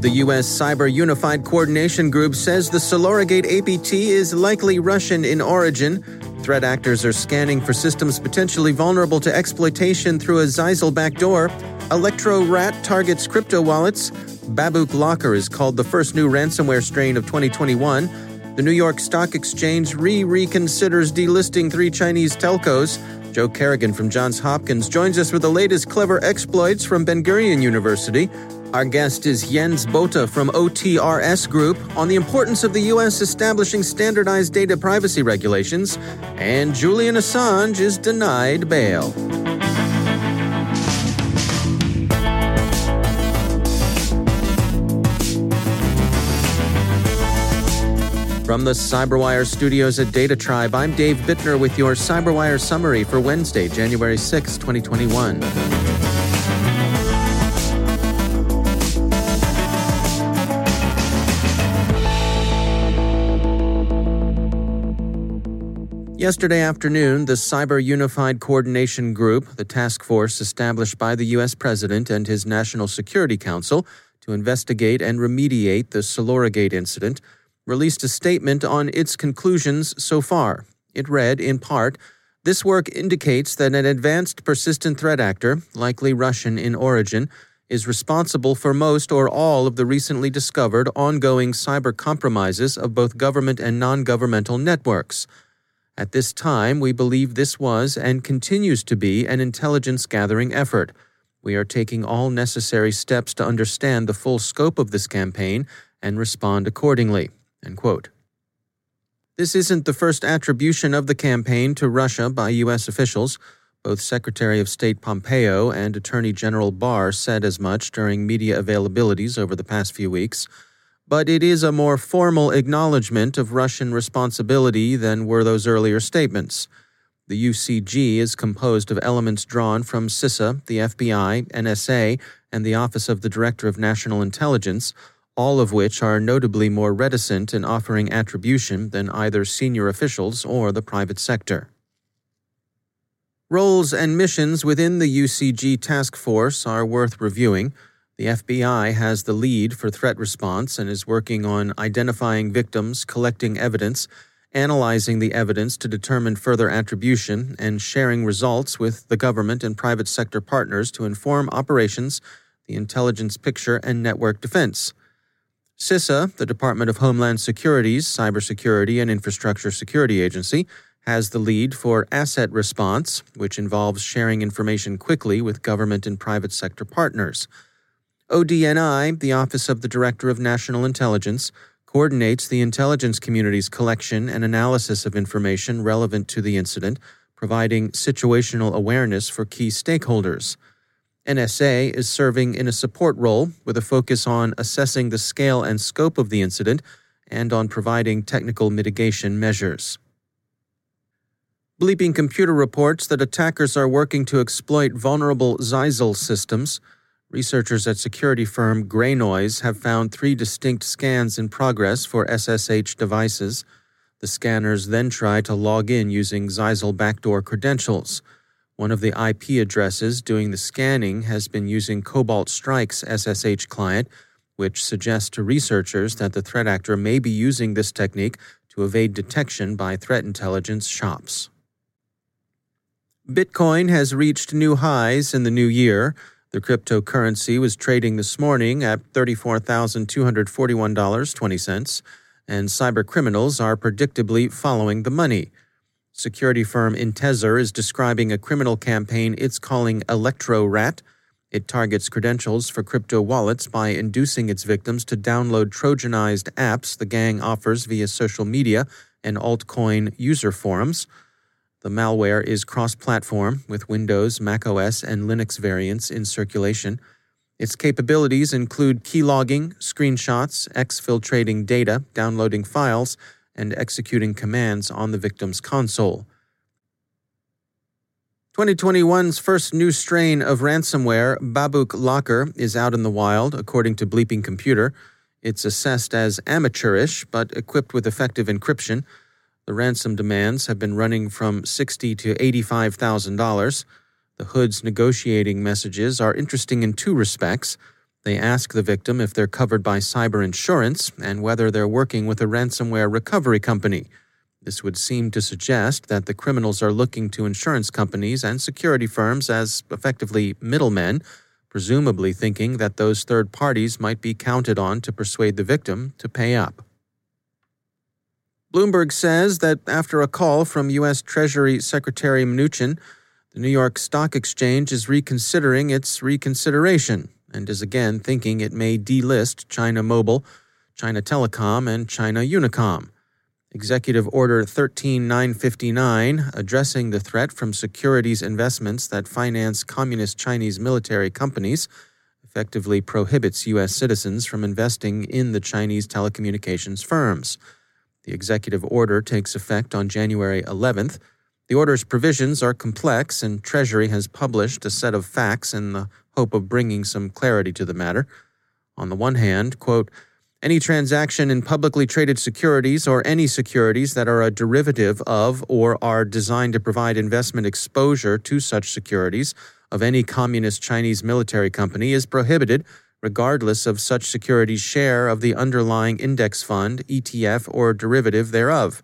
The U.S. Cyber Unified Coordination Group says the Solorigate APT is likely Russian in origin. Threat actors are scanning for systems potentially vulnerable to exploitation through a Zyxel backdoor. ElectroRAT targets crypto wallets. Babuk Locker is called the first new ransomware strain of 2021. The New York Stock Exchange re reconsiders delisting three Chinese telcos. Joe Carrigan from Johns Hopkins joins us with the latest clever exploits from Ben Gurion University. Our guest is Jens Bothe from OTRS Group on the importance of the U.S. establishing standardized data privacy regulations, and Julian Assange is denied bail. From the CyberWire studios at Data Tribe, I'm Dave Bittner with your CyberWire summary for Wednesday, January 6, 2021. Yesterday afternoon, the Cyber Unified Coordination Group, the task force established by the U.S. President and his National Security Council to investigate and remediate the Solorigate incident, released a statement on its conclusions so far. It read, in part, this work indicates that an advanced persistent threat actor, likely Russian in origin, is responsible for most or all of the recently discovered ongoing cyber compromises of both government and non governmental networks. At this time, we believe this was and continues to be an intelligence gathering effort. We are taking all necessary steps to understand the full scope of this campaign and respond accordingly. This isn't the first attribution of the campaign to Russia by U.S. officials. Both Secretary of State Pompeo and Attorney General Barr said as much during media availabilities over the past few weeks but it is a more formal acknowledgement of Russian responsibility than were those earlier statements. The UCG is composed of elements drawn from CISA, the FBI, NSA, and the Office of the Director of National Intelligence, all of which are notably more reticent in offering attribution than either senior officials or the private sector. Roles and missions within the UCG task force are worth reviewing. The FBI has the lead for threat response and is working on identifying victims, collecting evidence, analyzing the evidence to determine further attribution, and sharing results with the government and private sector partners to inform operations, the intelligence picture, and network defense. CISA, the Department of Homeland Security's Cybersecurity and Infrastructure Security Agency, has the lead for asset response, which involves sharing information quickly with government and private sector partners. ODNI, the Office of the Director of National Intelligence, coordinates the intelligence community's collection and analysis of information relevant to the incident, providing situational awareness for key stakeholders. NSA is serving in a support role with a focus on assessing the scale and scope of the incident and on providing technical mitigation measures. Bleeping Computer reports that attackers are working to exploit vulnerable Zyxel systems. Researchers at security firm GreyNoise have found three distinct scans in progress for SSH devices. The scanners then try to log in using Zyxel backdoor credentials. One of the IP addresses doing the scanning has been using Cobalt Strike's SSH client, which suggests to researchers that the threat actor may be using this technique to evade detection by threat intelligence shops. Bitcoin has reached new highs in the new year. The cryptocurrency was trading this morning at $34,241.20, and cybercriminals are predictably following the money. Security firm Intezer is describing a criminal campaign it's calling ElectroRAT. It targets credentials for crypto wallets by inducing its victims to download Trojanized apps the gang offers via social media and altcoin user forums. The malware is cross platform with Windows, macOS, and Linux variants in circulation. Its capabilities include keylogging, screenshots, exfiltrating data, downloading files, and executing commands on the victim's console. 2021's first new strain of ransomware, Babuk Locker, is out in the wild, according to Bleeping Computer. It's assessed as amateurish, but equipped with effective encryption. The ransom demands have been running from sixty to eighty-five thousand dollars. The hood's negotiating messages are interesting in two respects. They ask the victim if they're covered by cyber insurance and whether they're working with a ransomware recovery company. This would seem to suggest that the criminals are looking to insurance companies and security firms as effectively middlemen, presumably thinking that those third parties might be counted on to persuade the victim to pay up. Bloomberg says that after a call from U.S. Treasury Secretary Mnuchin, the New York Stock Exchange is reconsidering its reconsideration and is again thinking it may delist China Mobile, China Telecom, and China Unicom. Executive Order 13959, addressing the threat from securities investments that finance communist Chinese military companies, effectively prohibits U.S. citizens from investing in the Chinese telecommunications firms. The executive order takes effect on January 11th. The order's provisions are complex, and Treasury has published a set of facts in the hope of bringing some clarity to the matter. On the one hand, quote, any transaction in publicly traded securities or any securities that are a derivative of or are designed to provide investment exposure to such securities of any communist Chinese military company is prohibited regardless of such securities' share of the underlying index fund, ETF, or derivative thereof.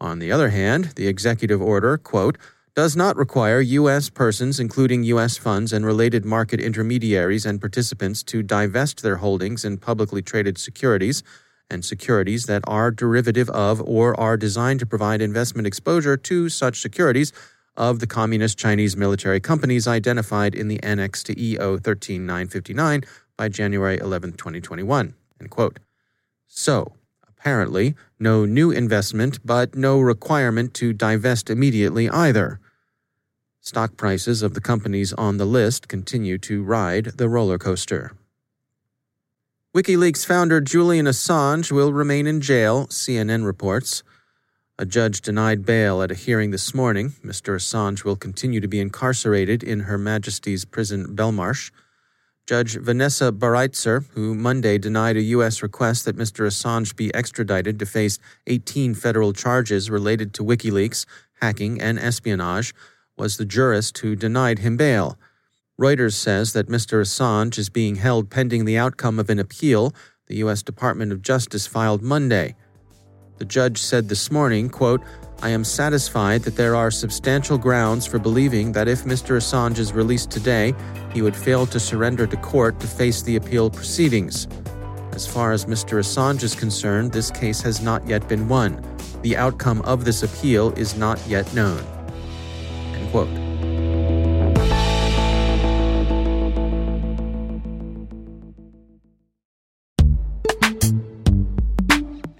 On the other hand, the executive order, quote, does not require U.S. persons, including U.S. funds and related market intermediaries and participants, to divest their holdings in publicly traded securities and securities that are derivative of or are designed to provide investment exposure to such securities of the Communist Chinese military companies identified in the Annex to EO 13959 by January 11, 2021. End quote. So, apparently, no new investment, but no requirement to divest immediately either. Stock prices of the companies on the list continue to ride the roller coaster. WikiLeaks founder Julian Assange will remain in jail, CNN reports. A judge denied bail at a hearing this morning. Mr. Assange will continue to be incarcerated in Her Majesty's Prison Belmarsh. Judge Vanessa Baraitser, who Monday denied a U.S. request that Mr. Assange be extradited to face 18 federal charges related to WikiLeaks, hacking, and espionage, was the jurist who denied him bail. Reuters says that Mr. Assange is being held pending the outcome of an appeal the U.S. Department of Justice filed Monday. The judge said this morning, quote, I am satisfied that there are substantial grounds for believing that if Mr. Assange is released today, he would fail to surrender to court to face the appeal proceedings. As far as Mr. Assange is concerned, this case has not yet been won. The outcome of this appeal is not yet known. End quote.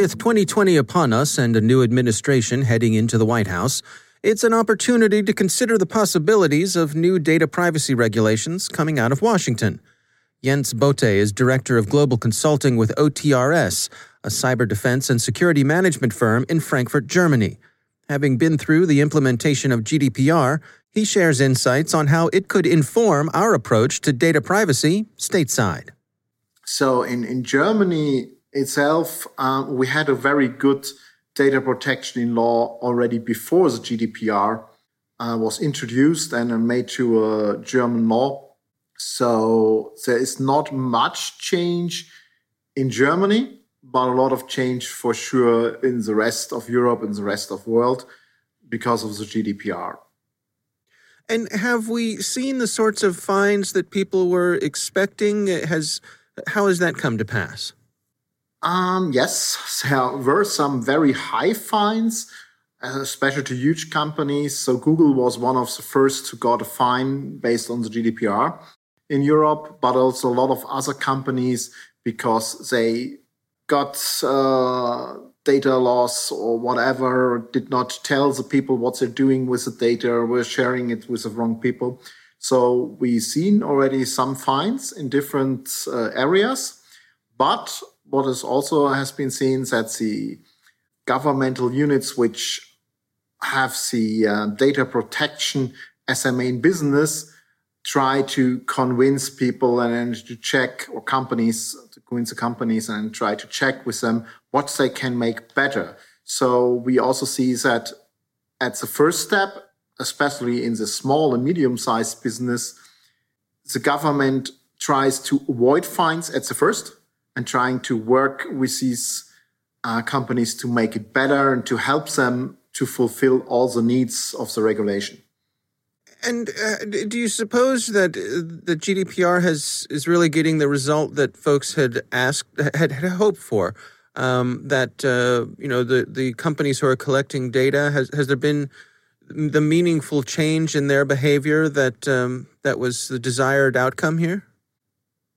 With 2020 upon us and a new administration heading into the White House, it's an opportunity to consider the possibilities of new data privacy regulations coming out of Washington. Jens Bothe is Director of Global Consulting with OTRS, a cyber defense and security management firm in Frankfurt, Germany. Having been through the implementation of GDPR, he shares insights on how it could inform our approach to data privacy stateside. So, in, in Germany, itself, um, we had a very good data protection in law already before the GDPR uh, was introduced and made to a German law. So there is not much change in Germany, but a lot of change for sure in the rest of Europe and the rest of the world because of the GDPR. And have we seen the sorts of fines that people were expecting? Has how has that come to pass? Um, yes, there were some very high fines, especially to huge companies. So Google was one of the first to got a fine based on the GDPR in Europe, but also a lot of other companies because they got uh, data loss or whatever, did not tell the people what they're doing with the data, were sharing it with the wrong people. So we've seen already some fines in different uh, areas, but what is also has been seen that the governmental units which have the uh, data protection as a main business try to convince people and to check or companies to convince the companies and try to check with them what they can make better. So we also see that at the first step especially in the small and medium sized business the government tries to avoid fines at the first and trying to work with these uh, companies to make it better and to help them to fulfill all the needs of the regulation. And uh, do you suppose that uh, the GDPR has is really getting the result that folks had asked had, had hoped for? Um, that uh, you know the the companies who are collecting data has has there been the meaningful change in their behavior that um, that was the desired outcome here?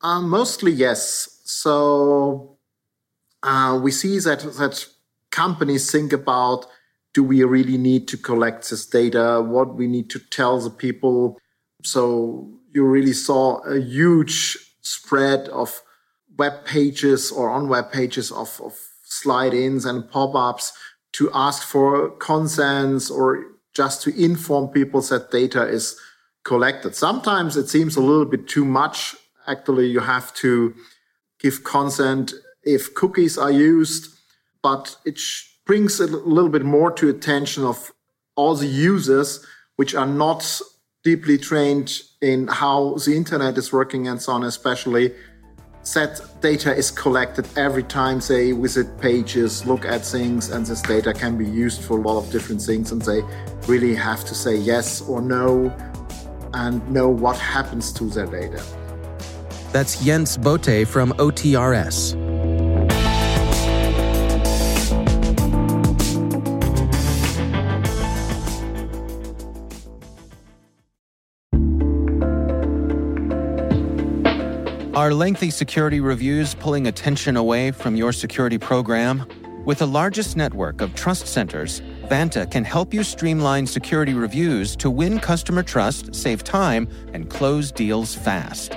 Uh, mostly yes. So uh, we see that that companies think about do we really need to collect this data? What we need to tell the people? So you really saw a huge spread of web pages or on web pages of, of slide-ins and pop-ups to ask for consents or just to inform people that data is collected. Sometimes it seems a little bit too much. Actually, you have to give consent if cookies are used, but it brings a little bit more to attention of all the users which are not deeply trained in how the internet is working and so on, especially that data is collected every time they visit pages, look at things, and this data can be used for a lot of different things, and they really have to say yes or no and know what happens to their data. That's Jens Bothe from OTRS. Are lengthy security reviews pulling attention away from your security program? With the largest network of trust centers, Vanta can help you streamline security reviews to win customer trust, save time, and close deals fast.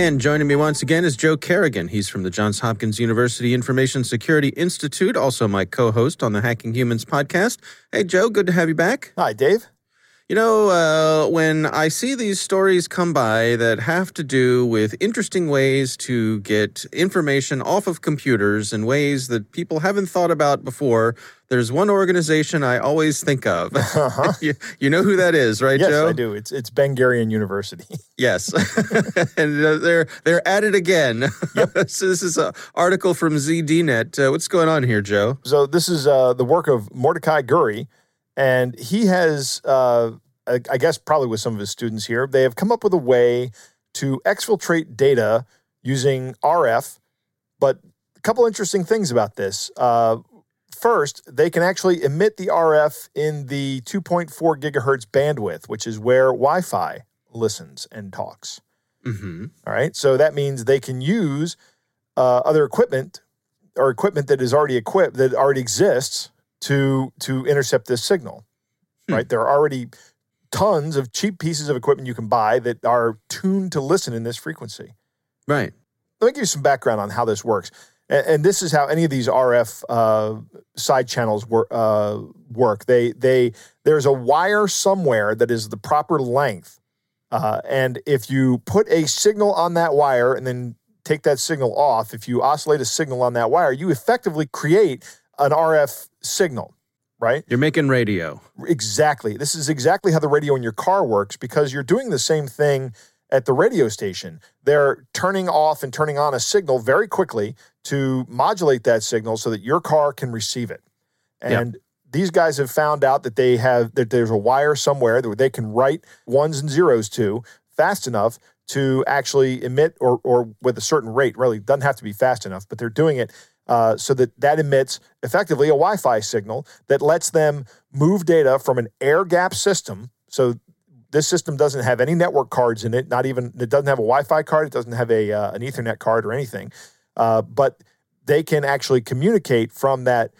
And joining me once again is Joe Carrigan. He's from the Johns Hopkins University Information Security Institute, also my co host on the Hacking Humans podcast. Hey, Joe, good to have you back. Hi, Dave. You know, uh, when I see these stories come by that have to do with interesting ways to get information off of computers in ways that people haven't thought about before, there's one organization I always think of. Uh-huh. you, you, know who that is, right, yes, Joe? Yes, I do. It's it's Ben Gurion University. yes, and uh, they're they're at it again. Yep. so this is an article from ZDNet. Uh, what's going on here, Joe? So this is uh, the work of Mordecai Guri and he has, uh, I guess, probably with some of his students here, they have come up with a way to exfiltrate data using RF. But a couple interesting things about this. Uh, first, they can actually emit the RF in the 2.4 gigahertz bandwidth, which is where Wi Fi listens and talks. Mm-hmm. All right. So that means they can use uh, other equipment or equipment that is already equipped, that already exists to to intercept this signal. Hmm. Right? There are already tons of cheap pieces of equipment you can buy that are tuned to listen in this frequency. Right. Let me give you some background on how this works. And, and this is how any of these RF uh, side channels wor- uh, work. They they there's a wire somewhere that is the proper length, uh, and if you put a signal on that wire and then take that signal off, if you oscillate a signal on that wire, you effectively create an RF signal, right? You're making radio. Exactly. This is exactly how the radio in your car works because you're doing the same thing at the radio station. They're turning off and turning on a signal very quickly to modulate that signal so that your car can receive it. And yep. these guys have found out that they have that there's a wire somewhere that they can write ones and zeros to fast enough to actually emit or or with a certain rate. Really doesn't have to be fast enough, but they're doing it uh, so that that emits effectively a Wi-Fi signal that lets them move data from an air gap system. So this system doesn't have any network cards in it. Not even it doesn't have a Wi-Fi card. It doesn't have a uh, an Ethernet card or anything. Uh, but they can actually communicate from that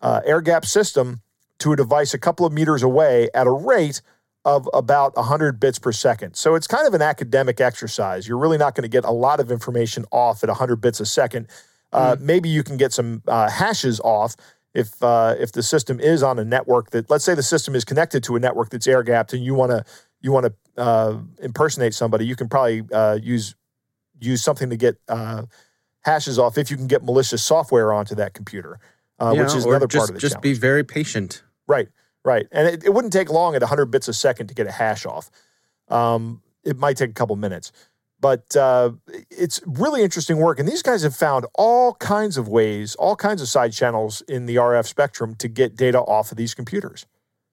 uh, air gap system to a device a couple of meters away at a rate of about 100 bits per second. So it's kind of an academic exercise. You're really not going to get a lot of information off at 100 bits a second. Uh, mm. Maybe you can get some uh, hashes off if uh, if the system is on a network that, let's say, the system is connected to a network that's air gapped, and you want to you want to uh, impersonate somebody, you can probably uh, use use something to get uh, hashes off if you can get malicious software onto that computer, yeah, which is another just, part of the just challenge. be very patient. Right, right, and it, it, wouldn't take long at 100 bits a second to get a hash off. Um, it might take a couple minutes. But uh, it's really interesting work. And these guys have found all kinds of ways, all kinds of side channels in the RF spectrum to get data off of these computers.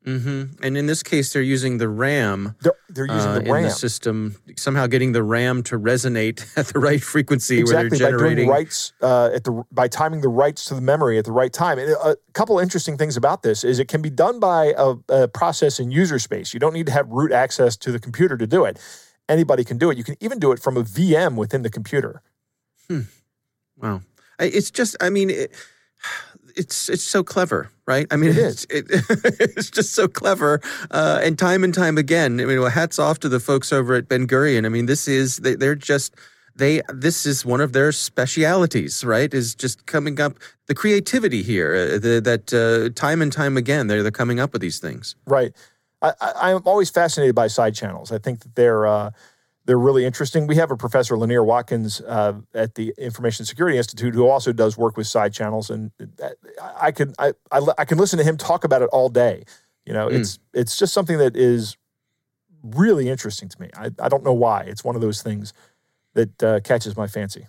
Mm-hmm. And in this case, they're using the RAM. They're, they're using uh, the RAM in the system, somehow getting the RAM to resonate at the right frequency exactly, where they're generating by doing writes uh, at the by timing the writes to the memory at the right time. And a couple interesting things about this is it can be done by a, a process in user space. You don't need to have root access to the computer to do it anybody can do it. You can even do it from a VM within the computer. Hmm. Wow. It's just, I mean, it, it's it's so clever, right? I mean, it is. It, it's just so clever, uh, and time and time again. I mean, well, hats off to the folks over at Ben Gurion. I mean, this is they, they're just they this is one of their specialities, right? Is just coming up the creativity here uh, the, that uh, time and time again they're they're coming up with these things. Right. I, am always fascinated by side channels. I think that they're uh, they're really interesting. We have a professor, Lanier Watkins, uh, at the Information Security Institute, who also does work with side channels, and I can I, I, I can listen to him talk about it all day. You know, mm. it's it's just something that is really interesting to me. I, I don't know why. It's one of those things that uh, catches my fancy.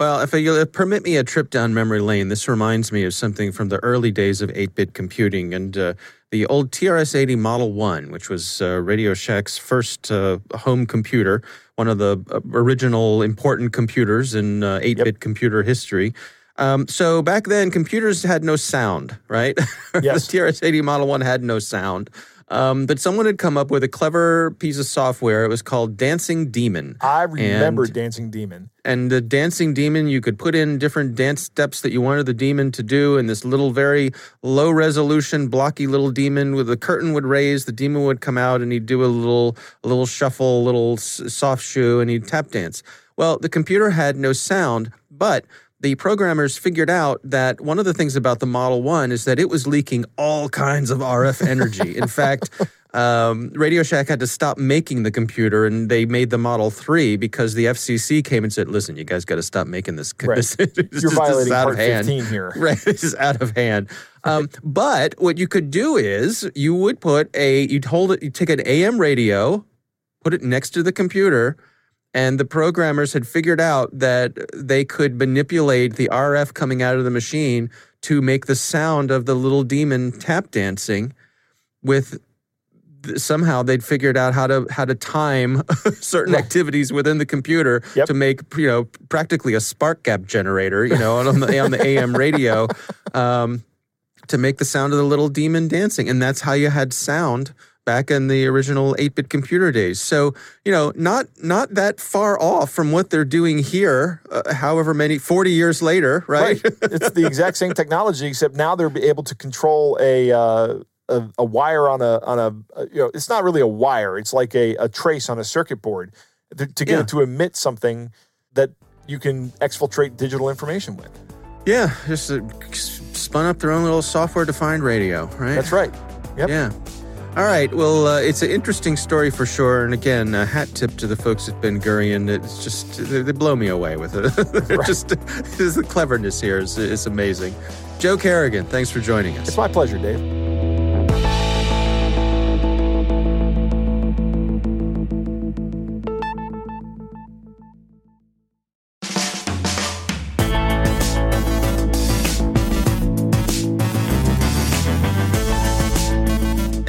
Well, if you'll permit me a trip down memory lane, this reminds me of something from the early days of 8 bit computing and uh, the old TRS 80 Model 1, which was uh, Radio Shack's first uh, home computer, one of the uh, original important computers in 8 uh, bit yep. computer history. Um, so back then, computers had no sound, right? Yes. the TRS 80 Model 1 had no sound. Um, but someone had come up with a clever piece of software. It was called Dancing Demon. I remember and, Dancing Demon. And the Dancing Demon, you could put in different dance steps that you wanted the demon to do, and this little very low resolution, blocky little demon with the curtain would raise, the demon would come out, and he'd do a little, a little shuffle, a little soft shoe, and he'd tap dance. Well, the computer had no sound, but the programmers figured out that one of the things about the Model 1 is that it was leaking all kinds of RF energy. In fact, um, Radio Shack had to stop making the computer and they made the Model 3 because the FCC came and said, listen, you guys got to stop making this. Right. this, this You're violating Part 15 here. Right. This is out of hand. Um, but what you could do is you would put a, you'd hold it, you'd take an AM radio, put it next to the computer, and the programmers had figured out that they could manipulate the RF coming out of the machine to make the sound of the little demon tap dancing with somehow they'd figured out how to how to time certain activities within the computer yep. to make you know practically a spark gap generator you know on the on the AM radio um, to make the sound of the little demon dancing and that's how you had sound back in the original 8-bit computer days. So, you know, not not that far off from what they're doing here, uh, however many 40 years later, right? right. it's the exact same technology except now they're able to control a uh, a, a, wire on a on a, a, you know, it's not really a wire, it's like a, a trace on a circuit board to, to get yeah. it to emit something that you can exfiltrate digital information with. Yeah, just uh, spun up their own little software defined radio, right? That's right. Yep. Yeah. All right. Well, uh, it's an interesting story for sure. And again, a hat tip to the folks at Ben Gurion. It's just, they blow me away with it. right. just the cleverness here is, is amazing. Joe Carrigan, thanks for joining us. It's my pleasure, Dave.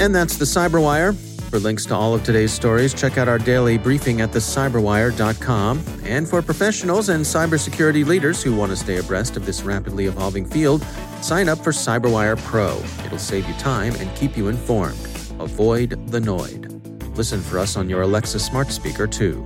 And that's the Cyberwire. For links to all of today's stories, check out our daily briefing at thecyberwire.com. And for professionals and cybersecurity leaders who want to stay abreast of this rapidly evolving field, sign up for Cyberwire Pro. It'll save you time and keep you informed. Avoid the Noid. Listen for us on your Alexa smart speaker, too.